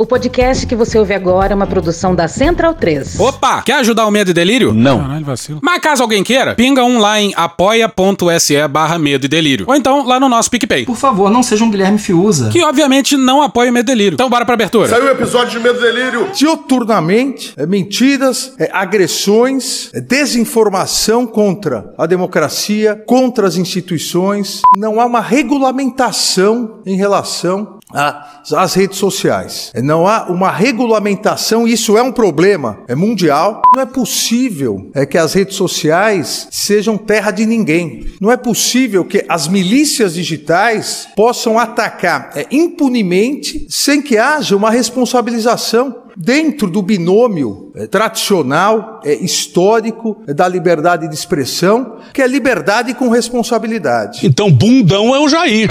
O podcast que você ouve agora é uma produção da Central 3. Opa! Quer ajudar o Medo e Delírio? Não. Caralho, vacilo. Mas caso alguém queira, pinga um lá em apoia.se barra Medo e Delírio. Ou então lá no nosso PicPay. Por favor, não seja um Guilherme Fiuza. Que obviamente não apoia o Medo e Delírio. Então bora pra abertura. Saiu o episódio de Medo e Delírio. dioturnamente é, mentiras, é, agressões, é, desinformação contra a democracia, contra as instituições. Não há uma regulamentação em relação a- às redes sociais. É, Não há uma regulamentação, isso é um problema, é mundial. Não é possível é, que as redes sociais sejam terra de ninguém. Não é possível que as milícias digitais possam atacar é, impunemente sem que haja uma responsabilização dentro do binômio eh, tradicional, eh, histórico eh, da liberdade de expressão, que é liberdade com responsabilidade. Então, bundão é o Jair.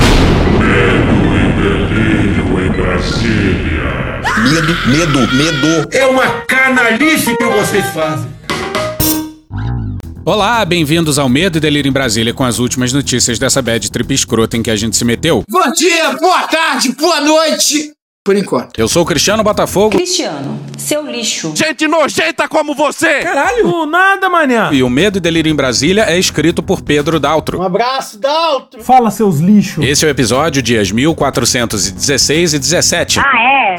Medo, medo, medo. É uma canalice que vocês fazem. Olá, bem-vindos ao Medo e Delírio em Brasília com as últimas notícias dessa bad trip escrota em que a gente se meteu. Bom dia, boa tarde, boa noite. Por enquanto. Eu sou o Cristiano Botafogo Cristiano, seu lixo. Gente nojenta como você! Caralho. nada, manhã. e o Medo e Delírio em Brasília é escrito por Pedro Daltro. abraço, Daltro. Fala, seus lixos. Esse é o episódio dias 1416 e 17.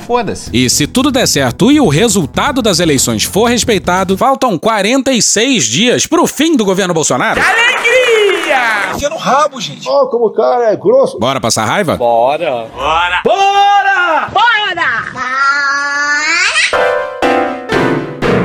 Foda-se. E se tudo der certo e o resultado das eleições for respeitado, faltam 46 dias pro fim do governo Bolsonaro. Enfia no rabo, gente. Ó, como o cara é grosso. Bora passar raiva?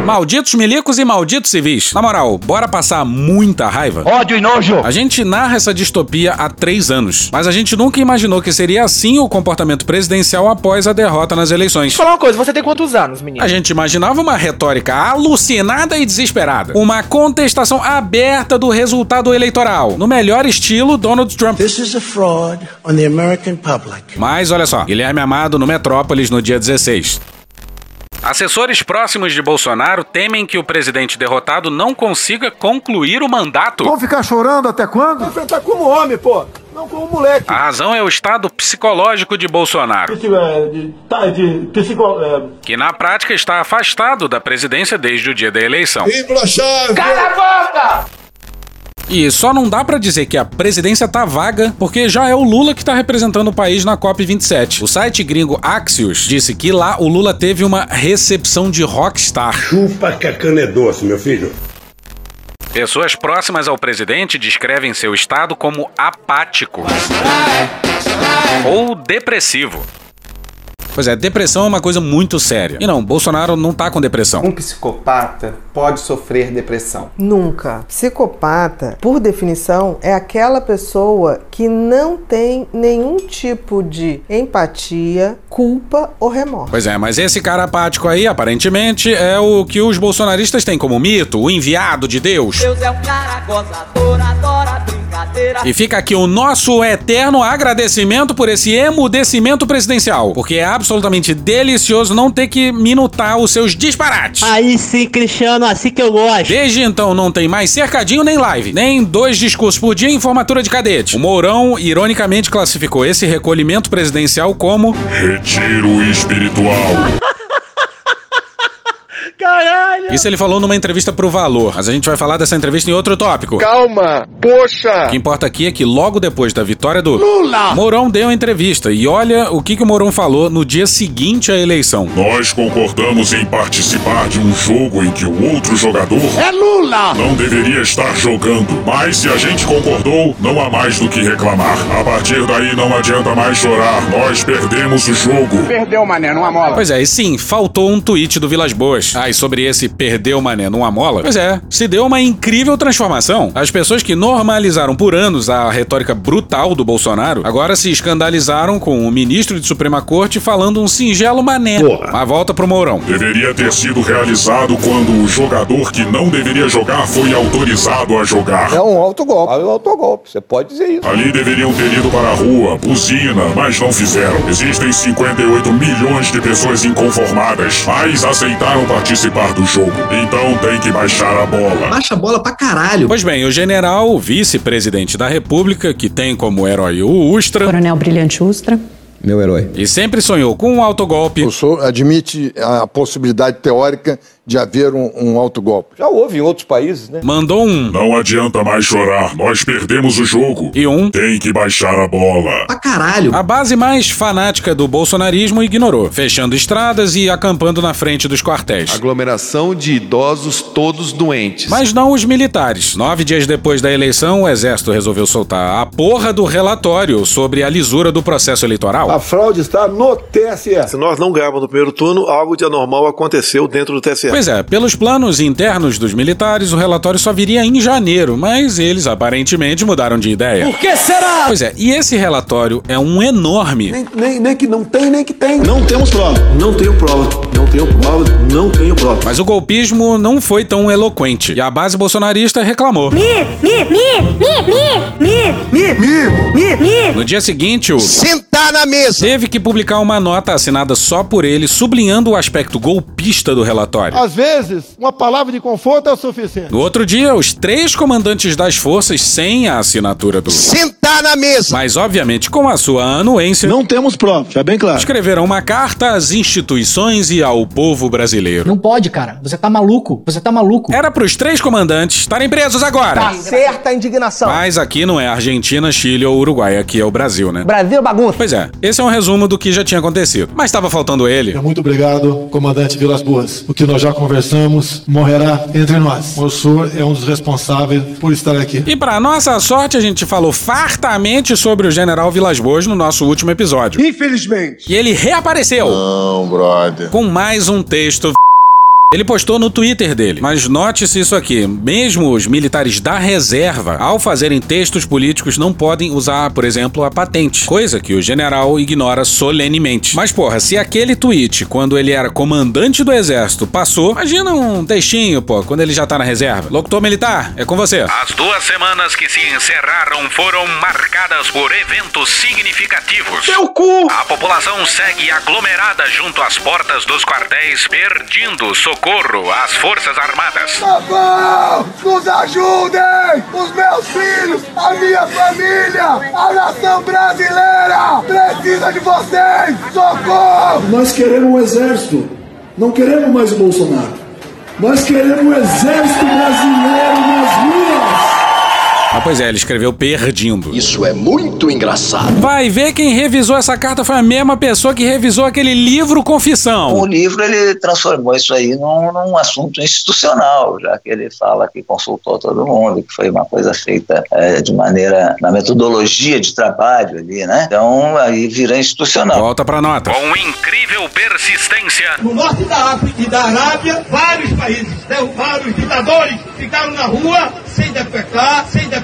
Malditos milicos e malditos civis. Na moral, bora passar muita raiva? Ódio e nojo. A gente narra essa distopia há três anos, mas a gente nunca imaginou que seria assim o comportamento presidencial após a derrota nas eleições. Fala uma coisa, você tem quantos anos, menino? A gente imaginava uma retórica alucinada e desesperada. Uma contestação aberta do resultado eleitoral, no melhor estilo Donald Trump. This is a fraud on the American public. Mas olha só, Guilherme Amado no Metrópolis no dia 16. Assessores próximos de Bolsonaro temem que o presidente derrotado não consiga concluir o mandato. Vão ficar chorando até quando? Tá como homem, pô. Não como moleque. A razão é o estado psicológico de Bolsonaro, De, tá. É... que na prática está afastado da presidência desde o dia da eleição. Imbrochável. E só não dá pra dizer que a presidência tá vaga, porque já é o Lula que tá representando o país na COP27. O site gringo Axios disse que lá o Lula teve uma recepção de rockstar. Chupa que a cana é doce, meu filho. Pessoas próximas ao presidente descrevem seu estado como apático ou depressivo. Pois é, depressão é uma coisa muito séria. E não, Bolsonaro não tá com depressão. Um psicopata pode sofrer depressão. Nunca. Psicopata, por definição, é aquela pessoa que não tem nenhum tipo de empatia, culpa ou remorso. Pois é, mas esse cara apático aí, aparentemente, é o que os bolsonaristas têm como mito, o enviado de Deus. Deus é um cara gozador, adora brincadeira. E fica aqui o nosso eterno agradecimento por esse emudecimento presidencial, porque é absolutamente delicioso não ter que minutar os seus disparates. Aí sim, Cristiano, assim que eu gosto. Desde então não tem mais cercadinho nem live, nem dois discursos por dia em formatura de cadete. O Mourão ironicamente classificou esse recolhimento presidencial como Retiro espiritual. Caralho. isso ele falou numa entrevista pro Valor, mas a gente vai falar dessa entrevista em outro tópico. Calma. Poxa. O que importa aqui é que logo depois da vitória do Lula, Mourão deu uma entrevista e olha o que, que o Mourão falou no dia seguinte à eleição. Nós concordamos em participar de um jogo em que o outro jogador É Lula. não deveria estar jogando. Mas se a gente concordou, não há mais do que reclamar. A partir daí não adianta mais chorar. Nós perdemos o jogo. Perdeu, mané, numa mola. Pois é, e sim, faltou um tweet do Vilas Boas. Ah, e sobre esse perdeu mané numa mola? Pois é, se deu uma incrível transformação. As pessoas que normalizaram por anos a retórica brutal do Bolsonaro agora se escandalizaram com o ministro de Suprema Corte falando um singelo mané. Porra. Mas volta pro Mourão. Deveria ter sido realizado quando o jogador que não deveria jogar foi autorizado a jogar. um autogolpe. É um autogolpe, você pode dizer isso. Ali deveriam ter ido para a rua, buzina, mas não fizeram. Existem 58 milhões de pessoas inconformadas, mas aceitaram participar do jogo. Então tem que baixar a bola. Baixa a bola pra caralho. Pois bem, o general, vice-presidente da República, que tem como herói o Ustra, Coronel Brilhante Ustra. meu herói. E sempre sonhou com um autogolpe. O senhor admite a possibilidade teórica de haver um, um autogolpe. Já houve em outros países, né? Mandou um. Não adianta mais chorar, nós perdemos o jogo. E um. Tem que baixar a bola. Pra caralho. A base mais fanática do bolsonarismo ignorou, fechando estradas e acampando na frente dos quartéis. Aglomeração de idosos todos doentes. Mas não os militares. Nove dias depois da eleição, o Exército resolveu soltar a porra do relatório sobre a lisura do processo eleitoral. A fraude está no TSE. Se nós não ganharmos no primeiro turno, algo de anormal aconteceu dentro do TSE. Pois é, pelos planos internos dos militares, o relatório só viria em janeiro, mas eles aparentemente mudaram de ideia. Por que será? Pois é, e esse relatório é um enorme. Nem, nem, nem que não tem, nem que tem. Não temos prova. Não tenho prova. Não tenho prova. Não tenho prova. Mas o golpismo não foi tão eloquente. E a base bolsonarista reclamou. Mi, mi, mi, mi, mi, mi, mi, mi, mi. No dia seguinte, o. Sentar na mesa! Teve que publicar uma nota assinada só por ele, sublinhando o aspecto golpista do relatório. Às vezes, uma palavra de conforto é o suficiente. No outro dia, os três comandantes das forças sem a assinatura do. Sentar na mesa! Mas, obviamente, com a sua anuência. Não temos prova, já bem claro. Escreveram uma carta às instituições e ao povo brasileiro. Não pode, cara. Você tá maluco. Você tá maluco. Era pros três comandantes estarem presos agora. Tá certa a indignação. Mas aqui não é Argentina, Chile ou Uruguai, aqui é o Brasil, né? Brasil bagunça. Pois é, esse é um resumo do que já tinha acontecido. Mas estava faltando ele. Muito obrigado, comandante Vilas Boas. O que nós já conversamos morrerá entre nós. O senhor é um dos responsáveis por estar aqui. E para nossa sorte, a gente falou fartamente sobre o general Vilas Boas no nosso último episódio. Infelizmente. E ele reapareceu. Não, brother. Com mais um texto. Ele postou no Twitter dele. Mas note-se isso aqui: mesmo os militares da reserva, ao fazerem textos políticos, não podem usar, por exemplo, a patente. Coisa que o general ignora solenemente. Mas, porra, se aquele tweet, quando ele era comandante do exército, passou, imagina um textinho, pô, quando ele já tá na reserva. Locutor militar, é com você. As duas semanas que se encerraram foram marcadas por eventos significativos. Seu cu! A população segue aglomerada junto às portas dos quartéis, pedindo socorro às Forças Armadas. Socorro! Nos ajudem! Os meus filhos, a minha família, a nação brasileira precisa de vocês! Socorro! Nós queremos um exército, não queremos mais o Bolsonaro. Nós queremos um exército brasileiro nas ruas. Ah, pois é, ele escreveu perdindo. Isso é muito engraçado. Vai ver quem revisou essa carta foi a mesma pessoa que revisou aquele livro Confissão. O livro ele transformou isso aí num, num assunto institucional, já que ele fala que consultou todo mundo, que foi uma coisa feita é, de maneira na metodologia de trabalho ali, né? Então aí vira institucional. Volta pra nota. Com incrível persistência. No norte da África e da Arábia, vários países derrubaram os ditadores, ficaram na rua sem defecar, sem defecar,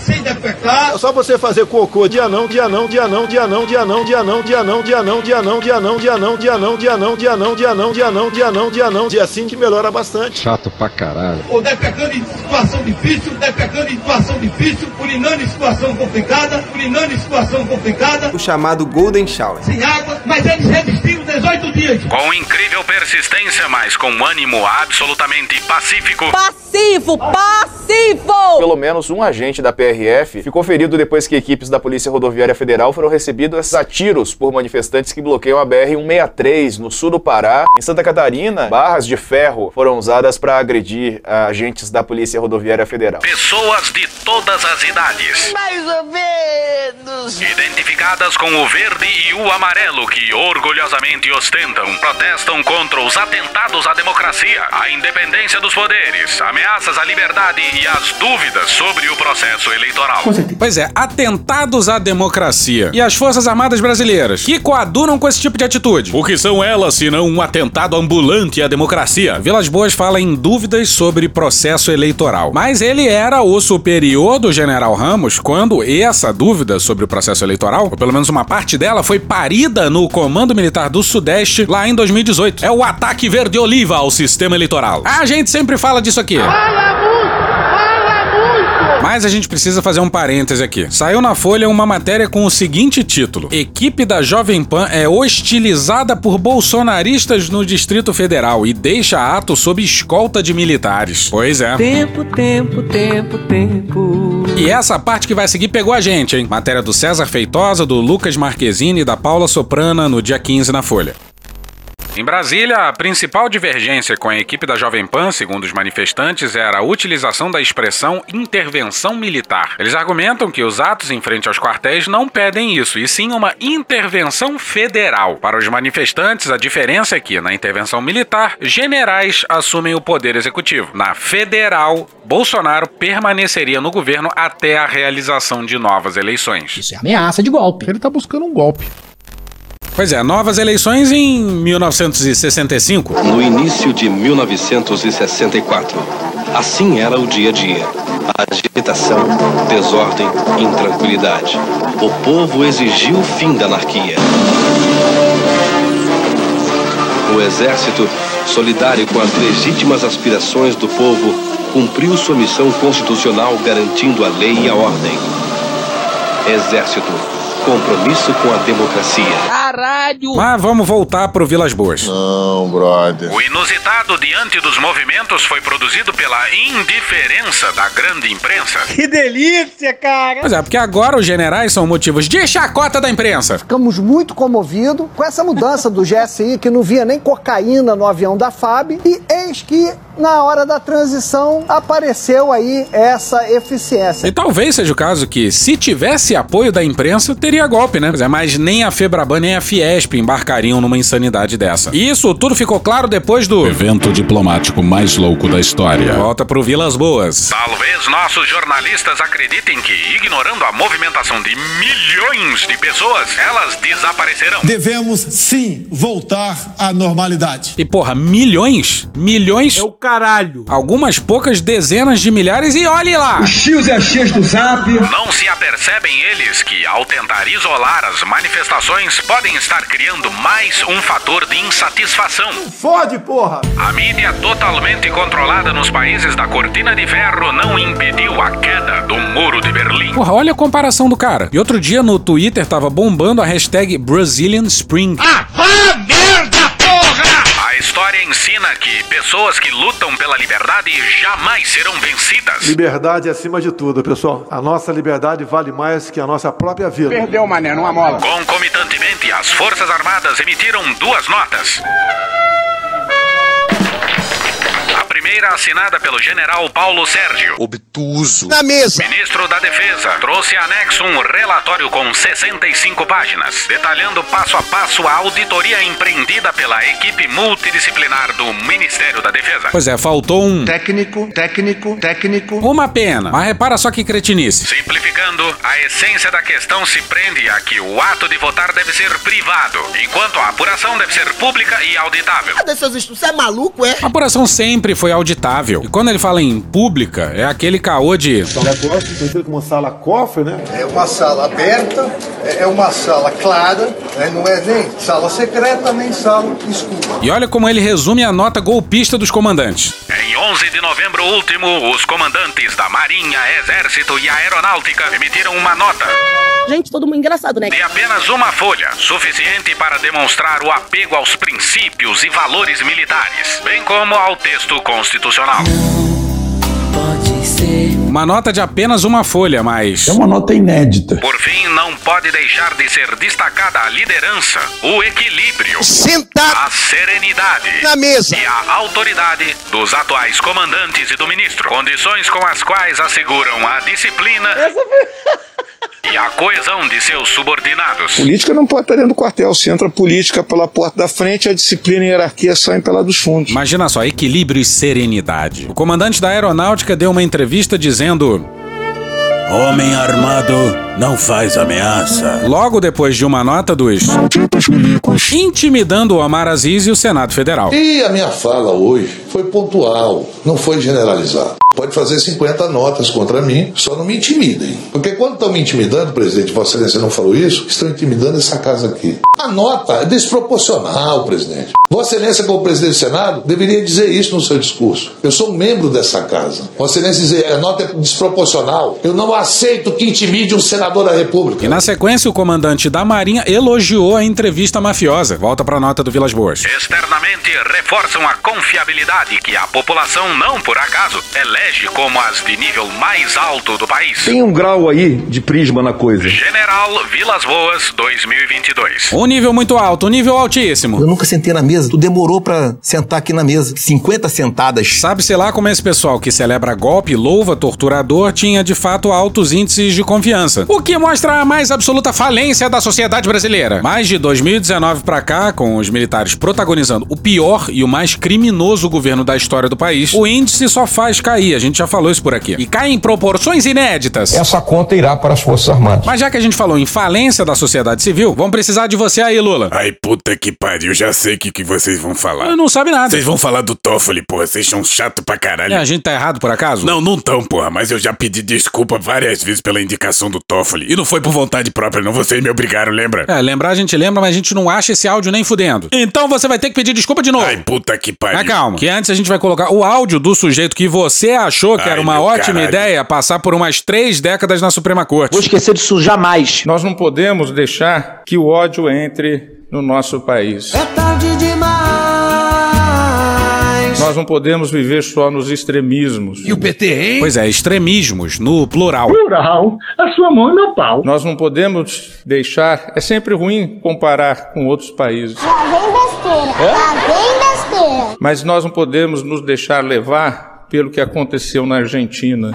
sem defecar. É só você fazer cocô dia não, dia não, dia não, dia não, dia não, dia não, dia não, dia não, dia não, dia não, dia não, dia não, dia não, dia não, dia não, dia não, dia não, dia não, dia sim que melhora bastante. Chato pra caralho. Ou defecando em situação difícil, defecando em situação difícil, urinando em situação complicada, urinando em situação complicada. O chamado Golden Shower. Sem água, mas eles resistiram 18 dias. Com incrível persistência, mas com ânimo absolutamente pacífico. Passivo, passivo! Pelo menos um agente da PRF ficou ferido depois que equipes da Polícia Rodoviária Federal foram recebidas a tiros por manifestantes que bloqueiam a BR-163 no sul do Pará. Em Santa Catarina, barras de ferro foram usadas para agredir agentes da Polícia Rodoviária Federal. Pessoas de todas as idades. Mais ou menos. Identificadas com o verde e o amarelo que orgulhosamente ostentam, protestam contra os atentados à democracia, à independência dos poderes, ameaças à liberdade e as dúvidas sobre o processo eleitoral. Pois é, atentados à democracia. E as Forças Armadas Brasileiras, que coaduram com esse tipo de atitude. O que são elas, se não um atentado ambulante à democracia? Vilas Boas fala em dúvidas sobre processo eleitoral. Mas ele era o superior do general Ramos quando essa dúvida sobre o processo eleitoral, ou pelo menos uma parte dela, foi parida no Comando Militar do Sudeste lá em 2018. É o ataque verde-oliva ao sistema eleitoral. A gente sempre fala disso aqui. Fala! Mas a gente precisa fazer um parêntese aqui. Saiu na Folha uma matéria com o seguinte título: Equipe da Jovem Pan é hostilizada por bolsonaristas no Distrito Federal e deixa ato sob escolta de militares. Pois é. Tempo, tempo, tempo, tempo. E essa parte que vai seguir pegou a gente, hein? Matéria do César Feitosa, do Lucas Marquezine e da Paula Soprana no dia 15 na Folha. Em Brasília, a principal divergência com a equipe da Jovem Pan, segundo os manifestantes, era a utilização da expressão intervenção militar. Eles argumentam que os atos em frente aos quartéis não pedem isso, e sim uma intervenção federal. Para os manifestantes, a diferença é que, na intervenção militar, generais assumem o poder executivo. Na federal, Bolsonaro permaneceria no governo até a realização de novas eleições. Isso é ameaça de golpe. Ele tá buscando um golpe. Pois é, novas eleições em 1965. No início de 1964. Assim era o dia a dia. Agitação, desordem, intranquilidade. O povo exigiu o fim da anarquia. O exército, solidário com as legítimas aspirações do povo, cumpriu sua missão constitucional garantindo a lei e a ordem. Exército, compromisso com a democracia. Caralho! Mas vamos voltar pro Vilas Boas. Não, brother. O inusitado diante dos movimentos foi produzido pela indiferença da grande imprensa. Que delícia, cara! Pois é, porque agora os generais são motivos de chacota da imprensa. Ficamos muito comovidos com essa mudança do GSI, que não via nem cocaína no avião da FAB, e eis que na hora da transição apareceu aí essa eficiência. E talvez seja o caso que, se tivesse apoio da imprensa, teria golpe, né? É, Mas nem a Febraban nem a Fiesp embarcariam numa insanidade dessa. E isso tudo ficou claro depois do evento diplomático mais louco da história. Volta pro Vilas Boas. Talvez nossos jornalistas acreditem que, ignorando a movimentação de milhões de pessoas, elas desaparecerão. Devemos sim voltar à normalidade. E porra, milhões? Milhões? É o caralho. Algumas poucas dezenas de milhares e olhe lá! Os tios e as tias do zap. Não se apercebem eles que, ao tentar isolar as manifestações, podem estar criando mais um fator de insatisfação. Fode, porra! A mídia totalmente controlada nos países da Cortina de Ferro não impediu a queda do Muro de Berlim. Porra, olha a comparação do cara. E outro dia no Twitter tava bombando a hashtag Brazilian Spring. Ah, merda, porra! A história ensina que pessoas que lutam pela liberdade jamais serão vencidas. Liberdade acima de tudo, pessoal. A nossa liberdade vale mais que a nossa própria vida. Perdeu, mané, numa mola. Concomitantemente, as Forças Armadas emitiram duas notas. A primeira assinada pelo general Paulo Sérgio. Obtuso. Na mesa. Ministro da Defesa trouxe anexo um relatório com 65 páginas, detalhando passo a passo a auditoria empreendida pela equipe multidisciplinar do Ministério da Defesa. Pois é, faltou um. Técnico, técnico, técnico. Uma pena. Mas repara só que cretinice. Simplificando, a essência da questão se prende a que o ato de votar deve ser privado, enquanto a apuração deve ser pública e auditável. Cadê seus estudos? Você é maluco, é? A apuração sempre foi auditável. E quando ele fala em pública, é aquele caô de. Conhecido como sala cofre, né? É uma sala aberta, é uma sala clara, né? não é nem sala secreta, nem sala escura. E olha como ele resume a nota golpista dos comandantes. Em 11 de novembro último, os comandantes da Marinha, Exército e Aeronáutica emitiram uma nota Gente, todo mundo engraçado, né? de apenas uma folha, suficiente para demonstrar o apego aos princípios e valores militares, bem como ao texto constitucional. Ser. Uma nota de apenas uma folha, mas. É uma nota inédita. Por fim, não pode deixar de ser destacada a liderança, o equilíbrio, Sentado a serenidade na mesa. e a autoridade dos atuais comandantes e do ministro, condições com as quais asseguram a disciplina e a coesão de seus subordinados. Política não pode estar dentro do quartel. Se entra política pela porta da frente, a disciplina e a hierarquia saem pela dos fundos. Imagina só, equilíbrio e serenidade. O comandante da aeronáutica deu uma entrevista dizendo. Homem armado não faz ameaça. Logo depois de uma nota dos. Intimidando o Omar Aziz e o Senado Federal. E a minha fala hoje foi pontual, não foi generalizada. Pode fazer 50 notas contra mim, só não me intimidem. Porque quando estão me intimidando, presidente, Vossa Excelência não falou isso, estão intimidando essa casa aqui. A nota é desproporcional, presidente. Vossa Excelência, como presidente do Senado, deveria dizer isso no seu discurso. Eu sou um membro dessa casa. Vossa Excelência dizer a nota é desproporcional. Eu não aceito que intimide um senador da República. E na sequência, o comandante da Marinha elogiou a entrevista mafiosa. Volta pra nota do Vilas Boas. Externamente reforçam a confiabilidade que a população, não por acaso, elege como as de nível mais alto do país. Tem um grau aí de prisma na coisa. General Vilas Boas 2022. Um nível muito alto, um nível altíssimo. Eu nunca sentei na mesa. Tu demorou pra sentar aqui na mesa. 50 sentadas. Sabe, sei lá, como esse pessoal que celebra golpe, louva torturador, tinha de fato altos índices de confiança. O que mostra a mais absoluta falência da sociedade brasileira. Mais de 2019 pra cá, com os militares protagonizando o pior e o mais criminoso governo da história do país, o índice só faz cair. A gente já falou isso por aqui. E cai em proporções inéditas. Essa conta irá para as Forças Armadas. Mas já que a gente falou em falência da sociedade civil, vamos precisar de você aí, Lula. Ai, puta que pariu, já sei o que, que vocês vão falar. Não sabe nada. Vocês vão falar do Toffoli, porra, vocês são chato pra caralho. É, a gente tá errado por acaso? Não, não tão, porra, mas eu já pedi desculpa várias vezes pela indicação do Toffoli. E não foi por vontade própria, não, vocês me obrigaram, lembra? É, lembrar a gente lembra, mas a gente não acha esse áudio nem fudendo. Então você vai ter que pedir desculpa de novo. Ai, puta que pariu. Mas calma, que antes a gente vai colocar o áudio do sujeito que você achou que Ai, era uma ótima caralho. ideia passar por umas três décadas na Suprema Corte. Vou esquecer disso jamais. Nós não podemos deixar que o ódio entre no nosso país. É tarde demais. Nós não podemos viver só nos extremismos. E o PT, hein? Pois é, extremismos, no plural. Plural, a sua mão e meu pau. Nós não podemos deixar. É sempre ruim comparar com outros países. Lá vem besteira. Lá vem besteira. Mas nós não podemos nos deixar levar pelo que aconteceu na Argentina.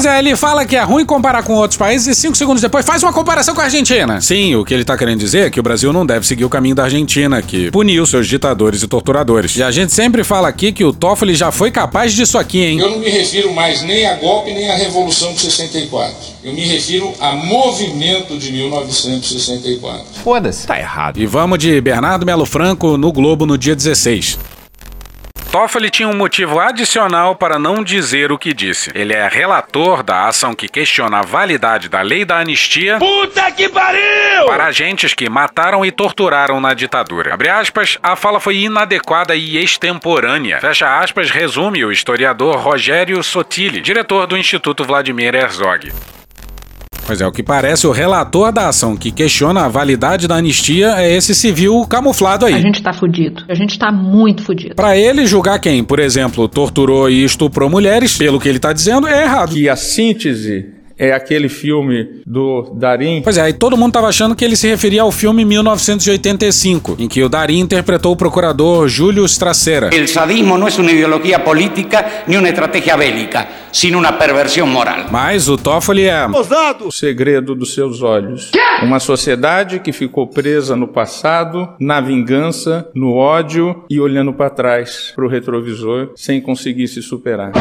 Pois é, ele fala que é ruim comparar com outros países e cinco segundos depois faz uma comparação com a Argentina. Sim, o que ele tá querendo dizer é que o Brasil não deve seguir o caminho da Argentina, que puniu seus ditadores e torturadores. E a gente sempre fala aqui que o Toffoli já foi capaz disso aqui, hein? Eu não me refiro mais nem a golpe nem à Revolução de 64. Eu me refiro a movimento de 1964. Foda-se. Tá errado. E vamos de Bernardo Melo Franco no Globo no dia 16. Toffoli tinha um motivo adicional para não dizer o que disse. Ele é relator da ação que questiona a validade da lei da anistia Puta que pariu! para agentes que mataram e torturaram na ditadura. Abre aspas, a fala foi inadequada e extemporânea. Fecha aspas, resume o historiador Rogério Sotile, diretor do Instituto Vladimir Herzog. Pois é, o que parece o relator da ação que questiona a validade da anistia é esse civil camuflado aí. A gente tá fudido. A gente tá muito fudido. Pra ele julgar quem, por exemplo, torturou e estuprou mulheres, pelo que ele tá dizendo, é errado. Que a síntese é aquele filme do Darim. Pois é, aí todo mundo tava achando que ele se referia ao filme 1985, em que o Darim interpretou o procurador Júlio Stracera. El sadismo no es una ideología política ni una estrategia bélica, sino una perversión moral. Mas o Toffoli é O segredo dos seus olhos. Uma sociedade que ficou presa no passado, na vingança, no ódio e olhando para trás, pro retrovisor, sem conseguir se superar.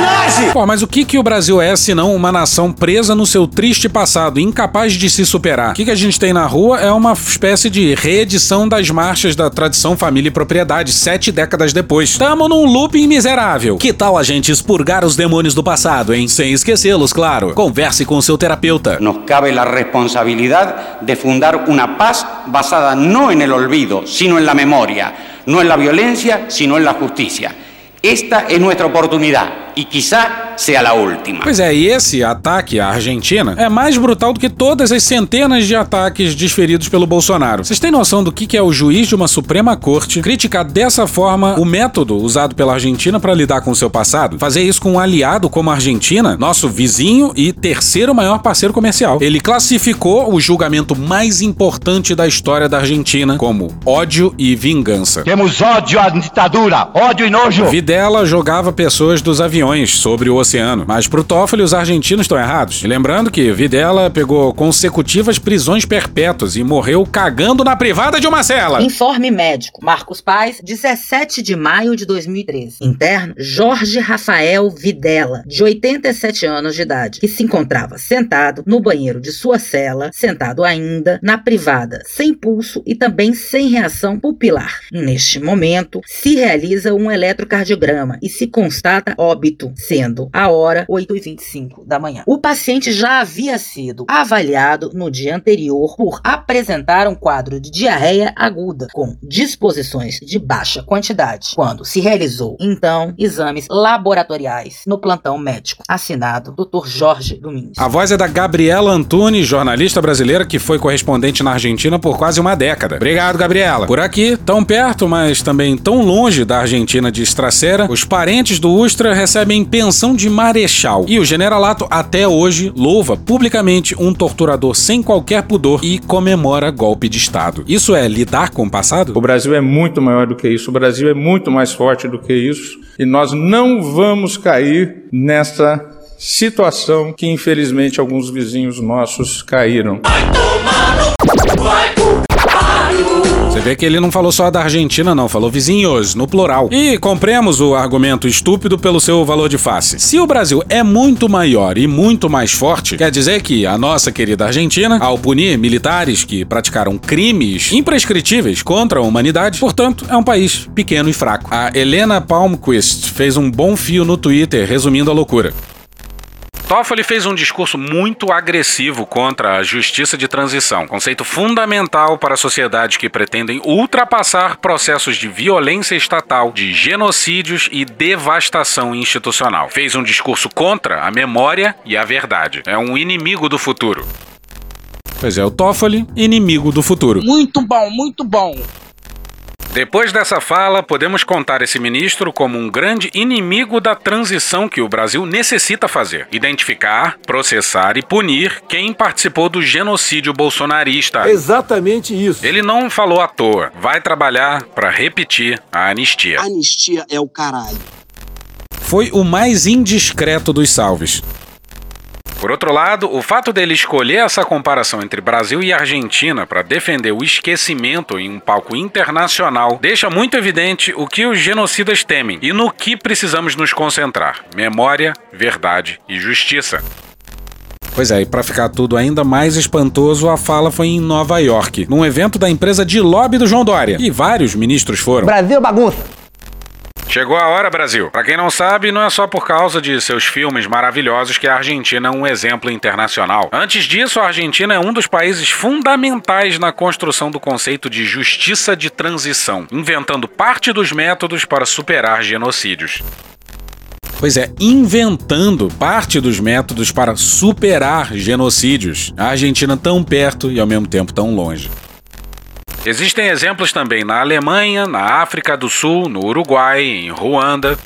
Sacanagem! Pô, mas o que que o Brasil é senão uma nação presa no seu triste passado, incapaz de se superar? O que que a gente tem na rua é uma espécie de reedição das marchas da tradição família e propriedade, sete décadas depois. Tamo num looping miserável. Que tal a gente expurgar os demônios do passado, hein? Sem esquecê-los, claro. Converse com seu terapeuta. Nos cabe la responsabilidad de fundar una paz basada no en el olvido, sino en la memoria, no en la violencia, sino en la justicia. Esta es nuestra oportunidad. Y quizá sea la última. Pois é, e esse ataque à Argentina é mais brutal do que todas as centenas de ataques desferidos pelo Bolsonaro. Vocês têm noção do que que é o juiz de uma Suprema Corte criticar dessa forma o método usado pela Argentina para lidar com o seu passado? Fazer isso com um aliado como a Argentina, nosso vizinho e terceiro maior parceiro comercial. Ele classificou o julgamento mais importante da história da Argentina como ódio e vingança. Temos ódio à ditadura, ódio e nojo. Videla jogava pessoas dos aviões sobre o oceano. Mas pro Toffoli, os argentinos estão errados. Lembrando que Videla pegou consecutivas prisões perpétuas e morreu cagando na privada de uma cela. Informe médico. Marcos Paz, 17 de maio de 2013. Interno, Jorge Rafael Videla, de 87 anos de idade, que se encontrava sentado no banheiro de sua cela, sentado ainda na privada, sem pulso e também sem reação pupilar. Neste momento, se realiza um eletrocardiograma e se constata óbito, sendo a hora 8h25 da manhã. O paciente já havia sido avaliado no dia anterior por apresentar um quadro de diarreia aguda, com disposições de baixa quantidade, quando se realizou, então, exames laboratoriais no plantão médico. Assinado Dr. Jorge Domingues. A voz é da Gabriela Antunes, jornalista brasileira que foi correspondente na Argentina por quase uma década. Obrigado, Gabriela. Por aqui, tão perto, mas também tão longe da Argentina de Estracera, os parentes do Ustra recebem pensão de marechal. E o generalato até hoje louva publicamente um torturador sem qualquer pudor e comemora golpe de Estado. Isso é lidar com o passado? O Brasil é muito maior do que isso, o Brasil é muito mais forte do que isso, e nós não vamos cair nessa situação que infelizmente alguns vizinhos nossos caíram. Você vê que ele não falou só da Argentina, não, falou vizinhos, no plural. E compremos o argumento estúpido pelo seu valor de face. Se o Brasil é muito maior e muito mais forte, quer dizer que a nossa querida Argentina, ao punir militares que praticaram crimes imprescritíveis contra a humanidade, portanto, é um país pequeno e fraco. A Helena Palmquist fez um bom fio no Twitter resumindo a loucura. Toffoli fez um discurso muito agressivo contra a justiça de transição, conceito fundamental para sociedades que pretendem ultrapassar processos de violência estatal, de genocídios e devastação institucional. Fez um discurso contra a memória e a verdade. É um inimigo do futuro. Pois é, o Toffoli, inimigo do futuro. Muito bom, muito bom. Depois dessa fala, podemos contar esse ministro como um grande inimigo da transição que o Brasil necessita fazer: identificar, processar e punir quem participou do genocídio bolsonarista. Exatamente isso. Ele não falou à toa, vai trabalhar para repetir a anistia. Anistia é o caralho. Foi o mais indiscreto dos salves. Por outro lado, o fato dele escolher essa comparação entre Brasil e Argentina para defender o esquecimento em um palco internacional deixa muito evidente o que os genocidas temem e no que precisamos nos concentrar: memória, verdade e justiça. Pois é, e para ficar tudo ainda mais espantoso, a fala foi em Nova York, num evento da empresa de lobby do João Dória. E vários ministros foram. Brasil bagunça. Chegou a hora, Brasil. Para quem não sabe, não é só por causa de seus filmes maravilhosos que a Argentina é um exemplo internacional. Antes disso, a Argentina é um dos países fundamentais na construção do conceito de justiça de transição, inventando parte dos métodos para superar genocídios. Pois é, inventando parte dos métodos para superar genocídios. A Argentina tão perto e ao mesmo tempo tão longe. Existem exemplos também na Alemanha, na África do Sul, no Uruguai, em Ruanda.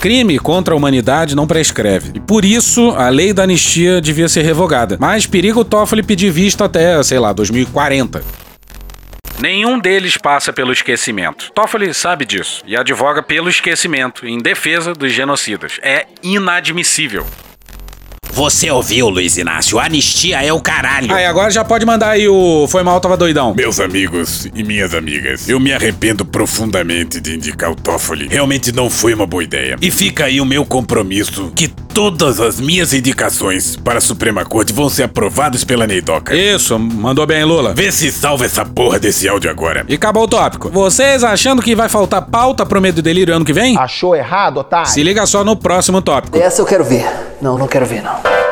Crime contra a humanidade não prescreve. E por isso, a lei da anistia devia ser revogada. Mas perigo o Toffoli pedir vista até, sei lá, 2040. Nenhum deles passa pelo esquecimento. Toffoli sabe disso e advoga pelo esquecimento em defesa dos genocidas. É inadmissível. Você ouviu, Luiz Inácio? Anistia é o caralho. Aí, agora já pode mandar aí o Foi Mal, Tava Doidão. Meus amigos e minhas amigas, eu me arrependo profundamente de indicar o Toffoli. Realmente não foi uma boa ideia. E fica aí o meu compromisso que todas as minhas indicações para a Suprema Corte vão ser aprovadas pela Neidoca. Isso, mandou bem, Lula. Vê se salva essa porra desse áudio agora. E acabou o tópico. Vocês achando que vai faltar pauta pro Medo e Delírio ano que vem? Achou errado, otário? Se liga só no próximo tópico. Essa eu quero ver. Não, não quero ver, não.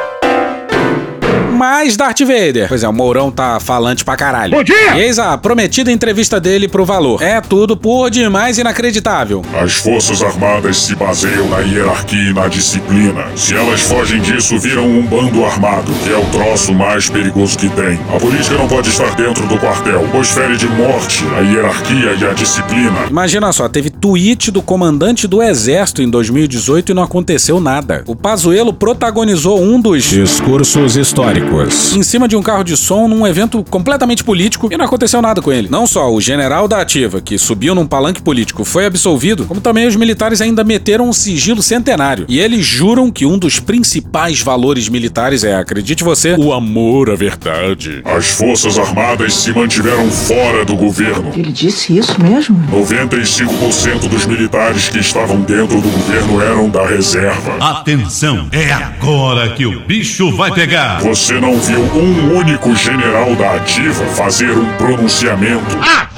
Mais Darth Vader. Pois é, o Mourão tá falante pra caralho. Bom dia! E eis a prometida entrevista dele pro Valor. É tudo por demais inacreditável. As Forças Armadas se baseiam na hierarquia e na disciplina. Se elas fogem disso, viram um bando armado, que é o troço mais perigoso que tem. A política não pode estar dentro do quartel, pois fere de morte a hierarquia e a disciplina. Imagina só, teve tweet do comandante do exército em 2018 e não aconteceu nada. O Pazuello protagonizou um dos discursos históricos. Em cima de um carro de som num evento completamente político e não aconteceu nada com ele. Não só o general da ativa, que subiu num palanque político, foi absolvido, como também os militares ainda meteram um sigilo centenário. E eles juram que um dos principais valores militares é, acredite você, o amor à verdade. As Forças Armadas se mantiveram fora do governo. Ele disse isso mesmo? 95% dos militares que estavam dentro do governo eram da reserva. Atenção, é agora que o bicho vai pegar. Você não viu um único general da ativa fazer um pronunciamento. Ah!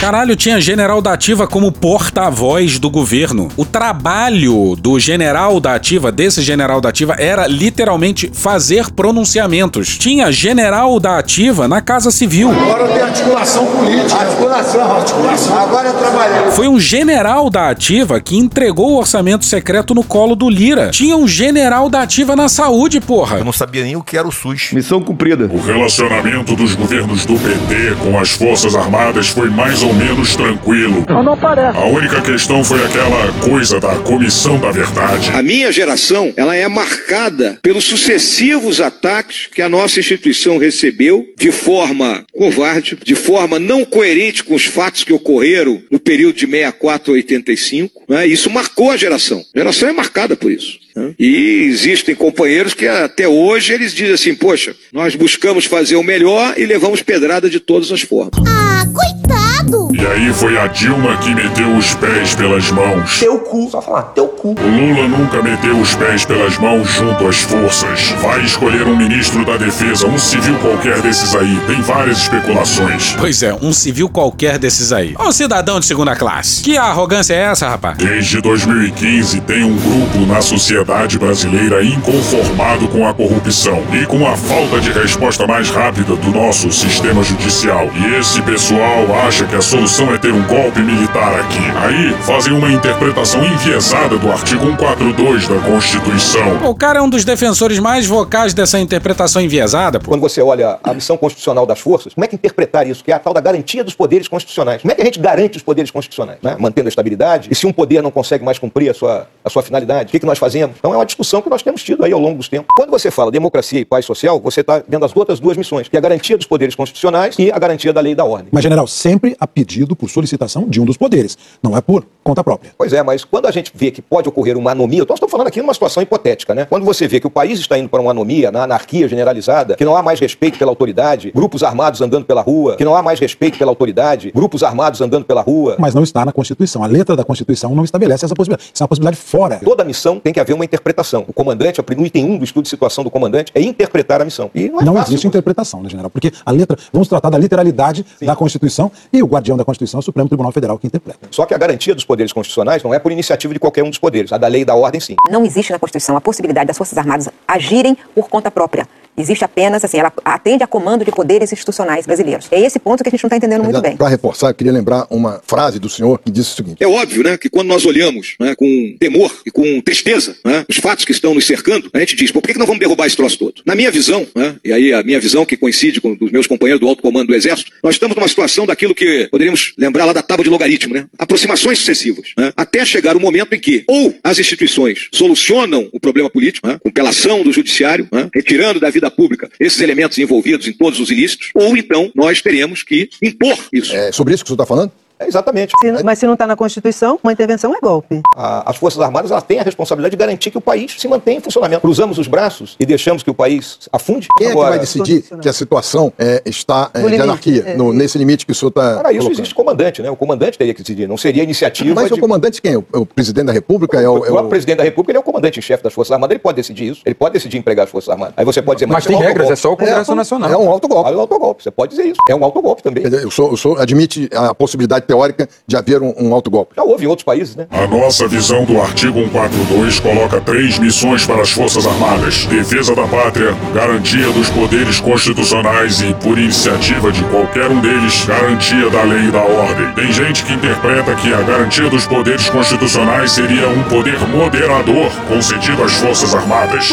Caralho, tinha general da ativa como porta-voz do governo. O trabalho do general da ativa, desse general da ativa, era literalmente fazer pronunciamentos. Tinha general da ativa na Casa Civil. Agora tem articulação política. Articulação, articulação. Agora eu trabalhei. Foi um general da ativa que entregou o orçamento secreto no colo do Lira. Tinha um general da ativa na saúde, porra. Eu não sabia nem o que era o SUS. Missão cumprida. O relacionamento dos governos do PT com as Forças Armadas foi mais ou menos tranquilo. Não, não parece. A única questão foi aquela coisa da Comissão da Verdade. A minha geração, ela é marcada pelos sucessivos ataques que a nossa instituição recebeu de forma covarde, de forma não coerente com os fatos que ocorreram no período de 64 a 85. Né? Isso marcou a geração. A geração é marcada por isso. né? E existem companheiros que até hoje eles dizem assim, poxa, nós buscamos fazer o melhor e levamos pedrada de todas as formas. Ah, coitado! E aí foi a Dilma que meteu os pés pelas mãos. Teu cu, só falar, teu cu. O Lula nunca meteu os pés pelas mãos junto às forças. Vai escolher um ministro da defesa, um civil qualquer desses aí. Tem várias especulações. Pois é, um civil qualquer desses aí. Um cidadão de segunda classe. Que arrogância é essa, rapaz? Desde 2015 tem um grupo na sociedade brasileira inconformado com a corrupção e com a falta de resposta mais rápida do nosso sistema judicial. E esse pessoal acha que a solução é ter um golpe militar aqui. Aí fazem uma interpretação enviesada do artigo 142 da Constituição. O cara é um dos defensores mais vocais dessa interpretação enviesada, pô. Quando você olha a missão constitucional das forças, como é que interpretar isso? Que é a tal da garantia dos poderes constitucionais. Como é que a gente garante os poderes constitucionais? né? Mantendo a estabilidade. E se um poder não consegue mais cumprir a sua, a sua finalidade, o que, que nós fazemos? Então é uma discussão que nós temos tido aí ao longo dos tempos. Quando você fala democracia e paz social, você está vendo as outras duas missões, que é a garantia dos poderes constitucionais e a garantia da lei e da ordem. Mas, general, sempre a pedido por solicitação de um dos poderes. Não é por conta própria. Pois é, mas quando a gente vê que pode ocorrer uma anomia, nós estamos falando aqui numa situação hipotética, né? Quando você vê que o país está indo para uma anomia, na anarquia generalizada, que não há mais respeito pela autoridade, grupos armados andando pela rua, que não há mais respeito pela autoridade, grupos armados andando pela rua. Mas não está na Constituição. A letra da Constituição não estabelece essa possibilidade. Isso é uma possibilidade fora. Toda missão tem que haver uma interpretação. O comandante, no item 1 do estudo de situação do comandante, é interpretar a missão. E não é Não fácil. existe interpretação, né, general? Porque a letra, vamos tratar da literalidade da Constituição e o guardião da Constituição é o Supremo Tribunal Federal que interpreta. Só que a garantia dos poderes constitucionais não é por iniciativa de qualquer um dos poderes. A da lei e da ordem, sim. Não existe na Constituição a possibilidade das Forças Armadas agirem por conta própria. Existe apenas, assim, ela atende a comando de poderes institucionais brasileiros. É esse ponto que a gente não está entendendo muito bem. Para reforçar, eu queria lembrar uma frase do senhor que disse o seguinte: É óbvio, né, que quando nós olhamos né, com temor e com tristeza né, os fatos que estão nos cercando, a gente diz, pô, por que, que não vamos derrubar esse troço todo? Na minha visão, né, e aí a minha visão que coincide com dos meus companheiros do alto comando do Exército, nós estamos numa situação daquilo que poderíamos lembrar lá da tábua de logaritmo, né? Aproximações sucessivas, né? Até chegar o momento em que ou as instituições solucionam o problema político, né, com pela ação do judiciário, né, retirando da vida pública esses elementos envolvidos em todos os ilícitos, ou então nós teremos que impor isso. É sobre isso que o senhor está falando? É exatamente. Se- mas se não está na Constituição, uma intervenção é golpe. A- as Forças Armadas elas têm a responsabilidade de garantir que o país se mantenha em funcionamento. Cruzamos os braços e deixamos que o país afunde. Quem é que vai decidir que a situação é, está é, de limite, anarquia, é. no- nesse limite que o senhor está Para isso colocando? existe comandante, né? O comandante teria que decidir. Não seria iniciativa. Mas de... o comandante quem? O, o presidente da República? É O o, é próprio o... presidente da República ele é o comandante em chefe das Forças Armadas, ele pode decidir isso. Ele pode decidir empregar as Forças Armadas. Aí você pode dizer, Mas isso tem um regras, autogolpe. é só o Congresso Nacional. É um autogolpe. É um autogolpe, você pode dizer isso. É um autogolpe também. Quer dizer, o senhor, o senhor admite a possibilidade teórica de haver um, um autogolpe? Já houve em outros países, né? A nossa visão do artigo 142 coloca três missões para as Forças Armadas: defesa da pátria, garantia dos poderes constitucionais e, por iniciativa de qualquer um deles, garantia da lei e da ordem. Tem gente que interpreta que a garantia dos poderes constitucionais seria um poder moderador concedido às Forças Armadas.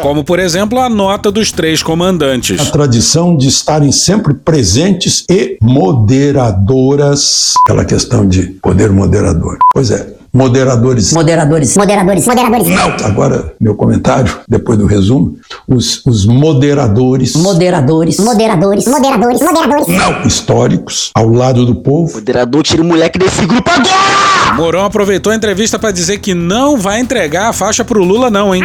Como, por exemplo, a nota dos três comandantes. A tradição de estarem sempre presentes e moderadoras. Aquela questão de poder moderador. Pois é, moderadores. Moderadores. Moderadores. Moderadores. Não. Agora, meu comentário, depois do resumo. Os, os moderadores. Moderadores. Moderadores. Moderadores. Moderadores. Não. Históricos, ao lado do povo. Moderador, tira o moleque desse grupo agora! Mourão aproveitou a entrevista pra dizer que não vai entregar a faixa pro Lula, não, hein?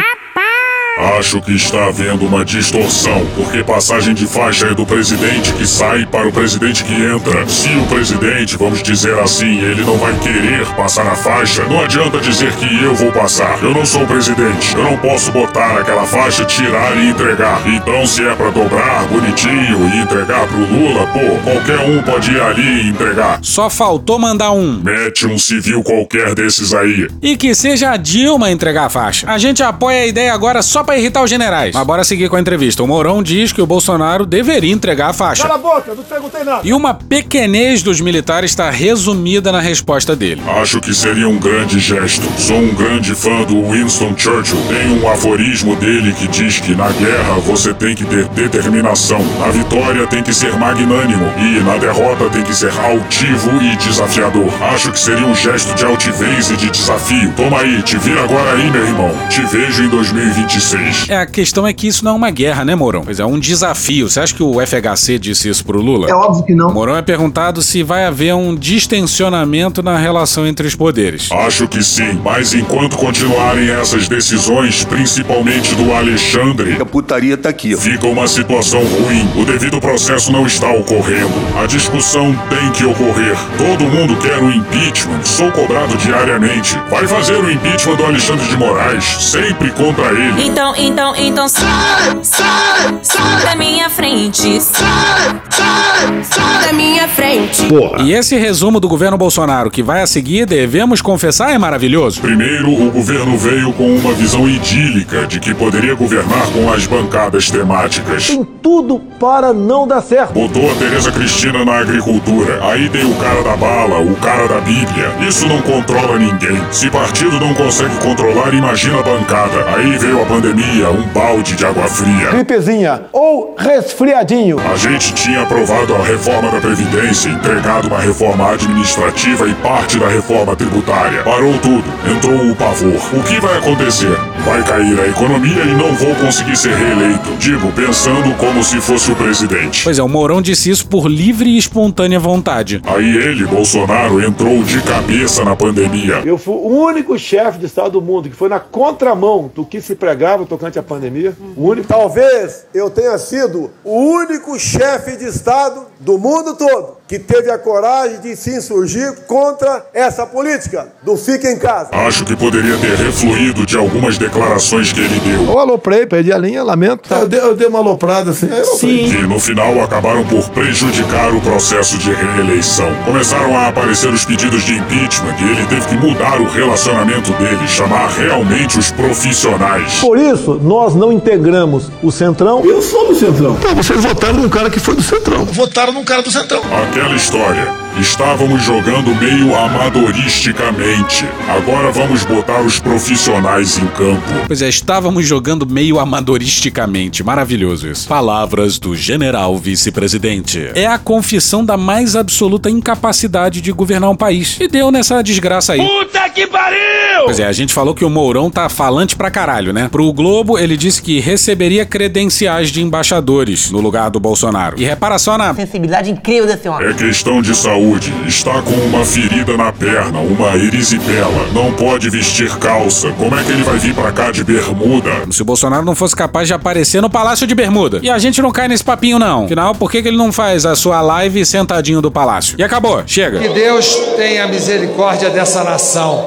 Acho que está havendo uma distorção, porque passagem de faixa é do presidente que sai para o presidente que entra. Se o presidente, vamos dizer assim, ele não vai querer passar a faixa, não adianta dizer que eu vou passar. Eu não sou o presidente. Eu não posso botar aquela faixa, tirar e entregar. Então, se é para dobrar bonitinho e entregar pro Lula, pô, qualquer um pode ir ali e entregar. Só faltou mandar um. Mete um civil qualquer desses aí. E que seja a Dilma entregar a faixa. A gente apoia a ideia agora só pra irritar os generais. Mas bora seguir com a entrevista. O Mourão diz que o Bolsonaro deveria entregar a faixa. Cala a boca, não perguntei nada. E uma pequenez dos militares está resumida na resposta dele. Acho que seria um grande gesto. Sou um grande fã do Winston Churchill. Tem um aforismo dele que diz que na guerra você tem que ter determinação. Na vitória tem que ser magnânimo. E na derrota tem que ser altivo e desafiador. Acho que seria um gesto de altivez e de desafio. Toma aí, te vira agora aí, meu irmão. Te vejo em 2026. É, a questão é que isso não é uma guerra, né, Mourão? Pois é, um desafio. Você acha que o FHC disse isso pro Lula? É óbvio que não. Mourão é perguntado se vai haver um distensionamento na relação entre os poderes. Acho que sim, mas enquanto continuarem essas decisões, principalmente do Alexandre, a putaria tá aqui. Fica uma situação ruim. O devido processo não está ocorrendo. A discussão tem que ocorrer. Todo mundo quer o impeachment. Sou cobrado diariamente. Vai fazer o impeachment do Alexandre de Moraes, sempre contra ele. Então, então, então sai, sai, sai da minha frente. Sai, sai, sai da minha frente. E esse resumo do governo Bolsonaro que vai a seguir, devemos confessar, é maravilhoso. Primeiro, o governo veio com uma visão idílica de que poderia governar com as bancadas temáticas. Tem tudo para não dar certo. Botou a Tereza Cristina na agricultura. Aí tem o cara da bala, o cara da Bíblia. Isso não controla ninguém. Se partido não consegue controlar, imagina a bancada. Aí veio a pandemia, um balde de água fria. Gripezinha ou resfriadinho. A gente tinha aprovado a reforma da Previdência, entregado uma reforma administrativa e parte da reforma tributária. Parou tudo, entrou o pavor. O que vai acontecer? Vai cair a economia e não vou conseguir ser reeleito. Digo, pensando como se fosse o presidente. Pois é, o Mourão disse isso por livre e espontânea vontade. Aí ele, Bolsonaro, entrou de cabeça na pandemia. Eu fui o único chefe de Estado do mundo que foi na contramão do que se pregava tocante à pandemia. O único. Talvez eu tenha sido o único chefe de Estado do mundo todo que teve a coragem de se insurgir contra essa política do fica em casa. Acho que poderia ter refluído de algumas declarações que ele deu. Eu aloprei, perdi a linha, lamento. Eu dei, eu dei uma aloprada assim. Que no final acabaram por prejudicar o processo de reeleição. Começaram a aparecer os pedidos de impeachment e ele teve que mudar o relacionamento dele, chamar realmente os profissionais. Por isso, nós não integramos o Centrão. Eu sou do Centrão. Pô, vocês votaram num cara que foi do Centrão. Votaram num cara do Centrão. Aquela história. Estávamos jogando meio amadoristicamente. Agora vamos botar os profissionais em campo. Pois é, estávamos jogando meio amadoristicamente. Maravilhoso isso. Palavras do general vice-presidente. É a confissão da mais absoluta incapacidade de governar um país. E deu nessa desgraça aí. Puta que pariu! Pois é, a gente falou que o Mourão tá falante pra caralho, né? Pro Globo, ele disse que receberia credenciais de embaixadores no lugar do Bolsonaro. E repara só na Sensibilidade incrível desse homem. É questão de saúde. Está com uma ferida na perna, uma erisipela. Não pode vestir calça. Como é que ele vai vir pra cá de bermuda? Se o Bolsonaro não fosse capaz de aparecer no Palácio de Bermuda. E a gente não cai nesse papinho, não. Afinal, por que, que ele não faz a sua live sentadinho do palácio? E acabou, chega. Que Deus tenha misericórdia dessa nação.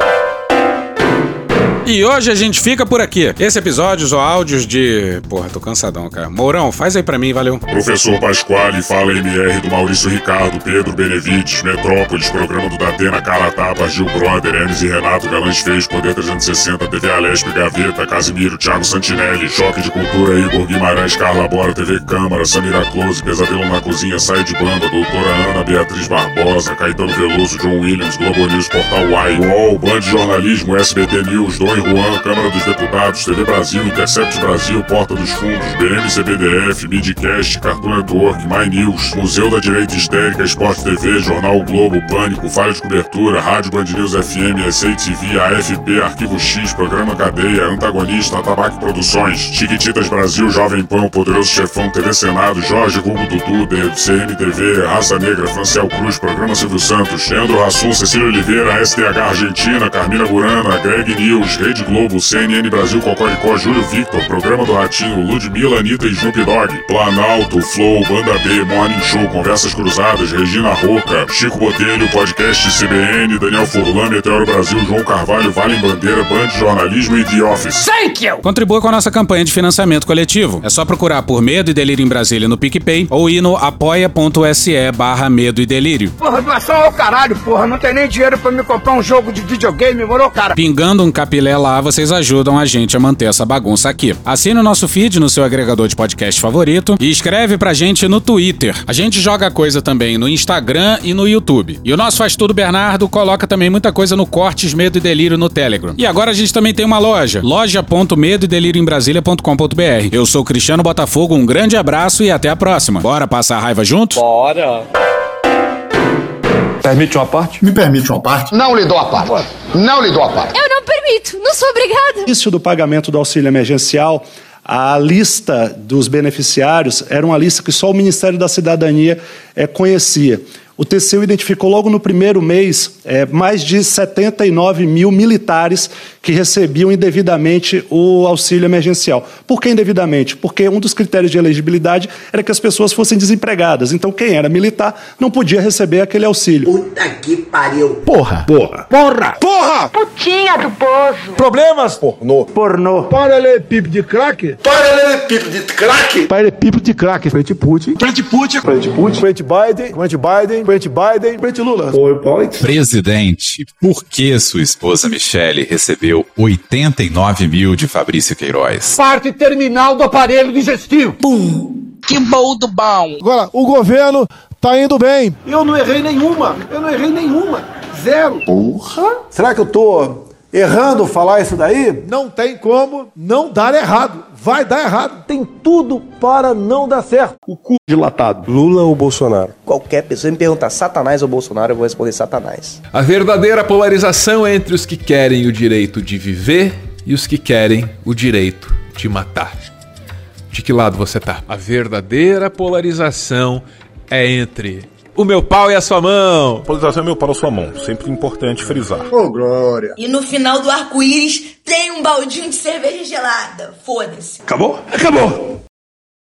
E hoje a gente fica por aqui. Esse episódio ou áudios de. Porra, tô cansadão, cara. Mourão, faz aí pra mim, valeu. Professor Pasquale, Fala MR do Maurício Ricardo, Pedro Benevides, Metrópolis, Programa do Datena, Cara Tapa, Gil Brother, Hermes e Renato, Galãs Feios, Poder 360, TV Alesp, Gaveta, Casimiro, Thiago Santinelli, Choque de Cultura, Igor Guimarães, Carla Bora, TV Câmara, Samira Close, Pesadelo na Cozinha, Sai de Banda, Doutora Ana, Beatriz Barbosa, Caetano Veloso, John Williams, Globo News, Portal Y, UOL, Band Jornalismo, SBT News, 2 em Câmara dos Deputados, TV Brasil, Intercept Brasil, Porta dos Fundos, BM CBDF, Midcast, Cartoon Network, My News, Museu da Direita Histérica, Esporte TV, Jornal o Globo, Pânico, Falha de Cobertura, Rádio Band News FM, SATV, AFP, Arquivo X, Programa Cadeia, Antagonista, Tabaco Produções, Chiquititas Brasil, Jovem Pão, Poderoso Chefão, TV Senado, Jorge Hugo Dudu, CMTV, Raça Negra, Franciel Cruz, Programa Silvio Santos, Leandro Rassum, Cecília Oliveira, STH Argentina, Carmina Burana, Greg News, Rede Globo, CNN Brasil, Cocoricó, Júlio Victor, Programa do Ratinho, Ludmilla, Anitta e Snoop Dogg, Planalto, Flow, Banda B, Morning Show, Conversas Cruzadas, Regina Roca, Chico Botelho, Podcast CBN, Daniel Furlan, Meteoro Brasil, João Carvalho, Vale Bandeira, Band Jornalismo e The Office. Thank you! Contribua com a nossa campanha de financiamento coletivo. É só procurar por Medo e Delírio em Brasília no PicPay ou ir no apoia.se barra Medo e Delírio. Porra, doação ao caralho, porra. Não tem nem dinheiro pra me comprar um jogo de videogame, morou, cara? Pingando um capilé lá, vocês ajudam a gente a manter essa bagunça aqui. Assine o nosso feed no seu agregador de podcast favorito e escreve pra gente no Twitter. A gente joga coisa também no Instagram e no YouTube. E o nosso Faz Tudo Bernardo coloca também muita coisa no Cortes Medo e Delírio no Telegram. E agora a gente também tem uma loja, loja.medo delírio em Brasília.com.br. Eu sou Cristiano Botafogo, um grande abraço e até a próxima. Bora passar a raiva junto? Bora! Permite uma parte? Me permite uma parte? Não lhe dou a parte. Não lhe dou a parte. Eu não permito, não sou obrigada. Início do pagamento do auxílio emergencial, a lista dos beneficiários era uma lista que só o Ministério da Cidadania é, conhecia. O TCU identificou logo no primeiro mês é, mais de 79 mil militares que recebiam indevidamente o auxílio emergencial. Por que indevidamente? Porque um dos critérios de elegibilidade era que as pessoas fossem desempregadas. Então, quem era militar não podia receber aquele auxílio. Puta que pariu. Porra! Porra! Porra! Porra! Putinha do poço. Problemas? Pornô. Pornô. Paralelepípedo de crack? Paralelepípedo de crack? Paralelepípedo de crack. Frente Putin. Frente Putin. Frente Putin. Frente Biden. Frente Biden. Frente Biden. Frente Lula. PowerPoint. Presidente, por que sua esposa Michele recebeu 89 mil de Fabrício Queiroz? Parte terminal do aparelho digestivo. Pum. Que bom do bom. Agora, o governo tá indo bem. Eu não errei nenhuma. Eu não errei nenhuma. Zero. Porra. Será que eu tô errando falar isso daí? Não tem como não dar errado. Vai dar errado. Tem tudo para não dar certo. O cu dilatado. Lula ou Bolsonaro? Qualquer pessoa me perguntar Satanás ou Bolsonaro, eu vou responder Satanás. A verdadeira polarização é entre os que querem o direito de viver e os que querem o direito de matar. De que lado você tá? A verdadeira polarização é entre o meu pau e a sua mão. Polarização é meu pau e a sua mão. Sempre importante frisar. Ô, oh, glória. E no final do arco-íris tem um baldinho de cerveja gelada. Foda-se. Acabou? Acabou.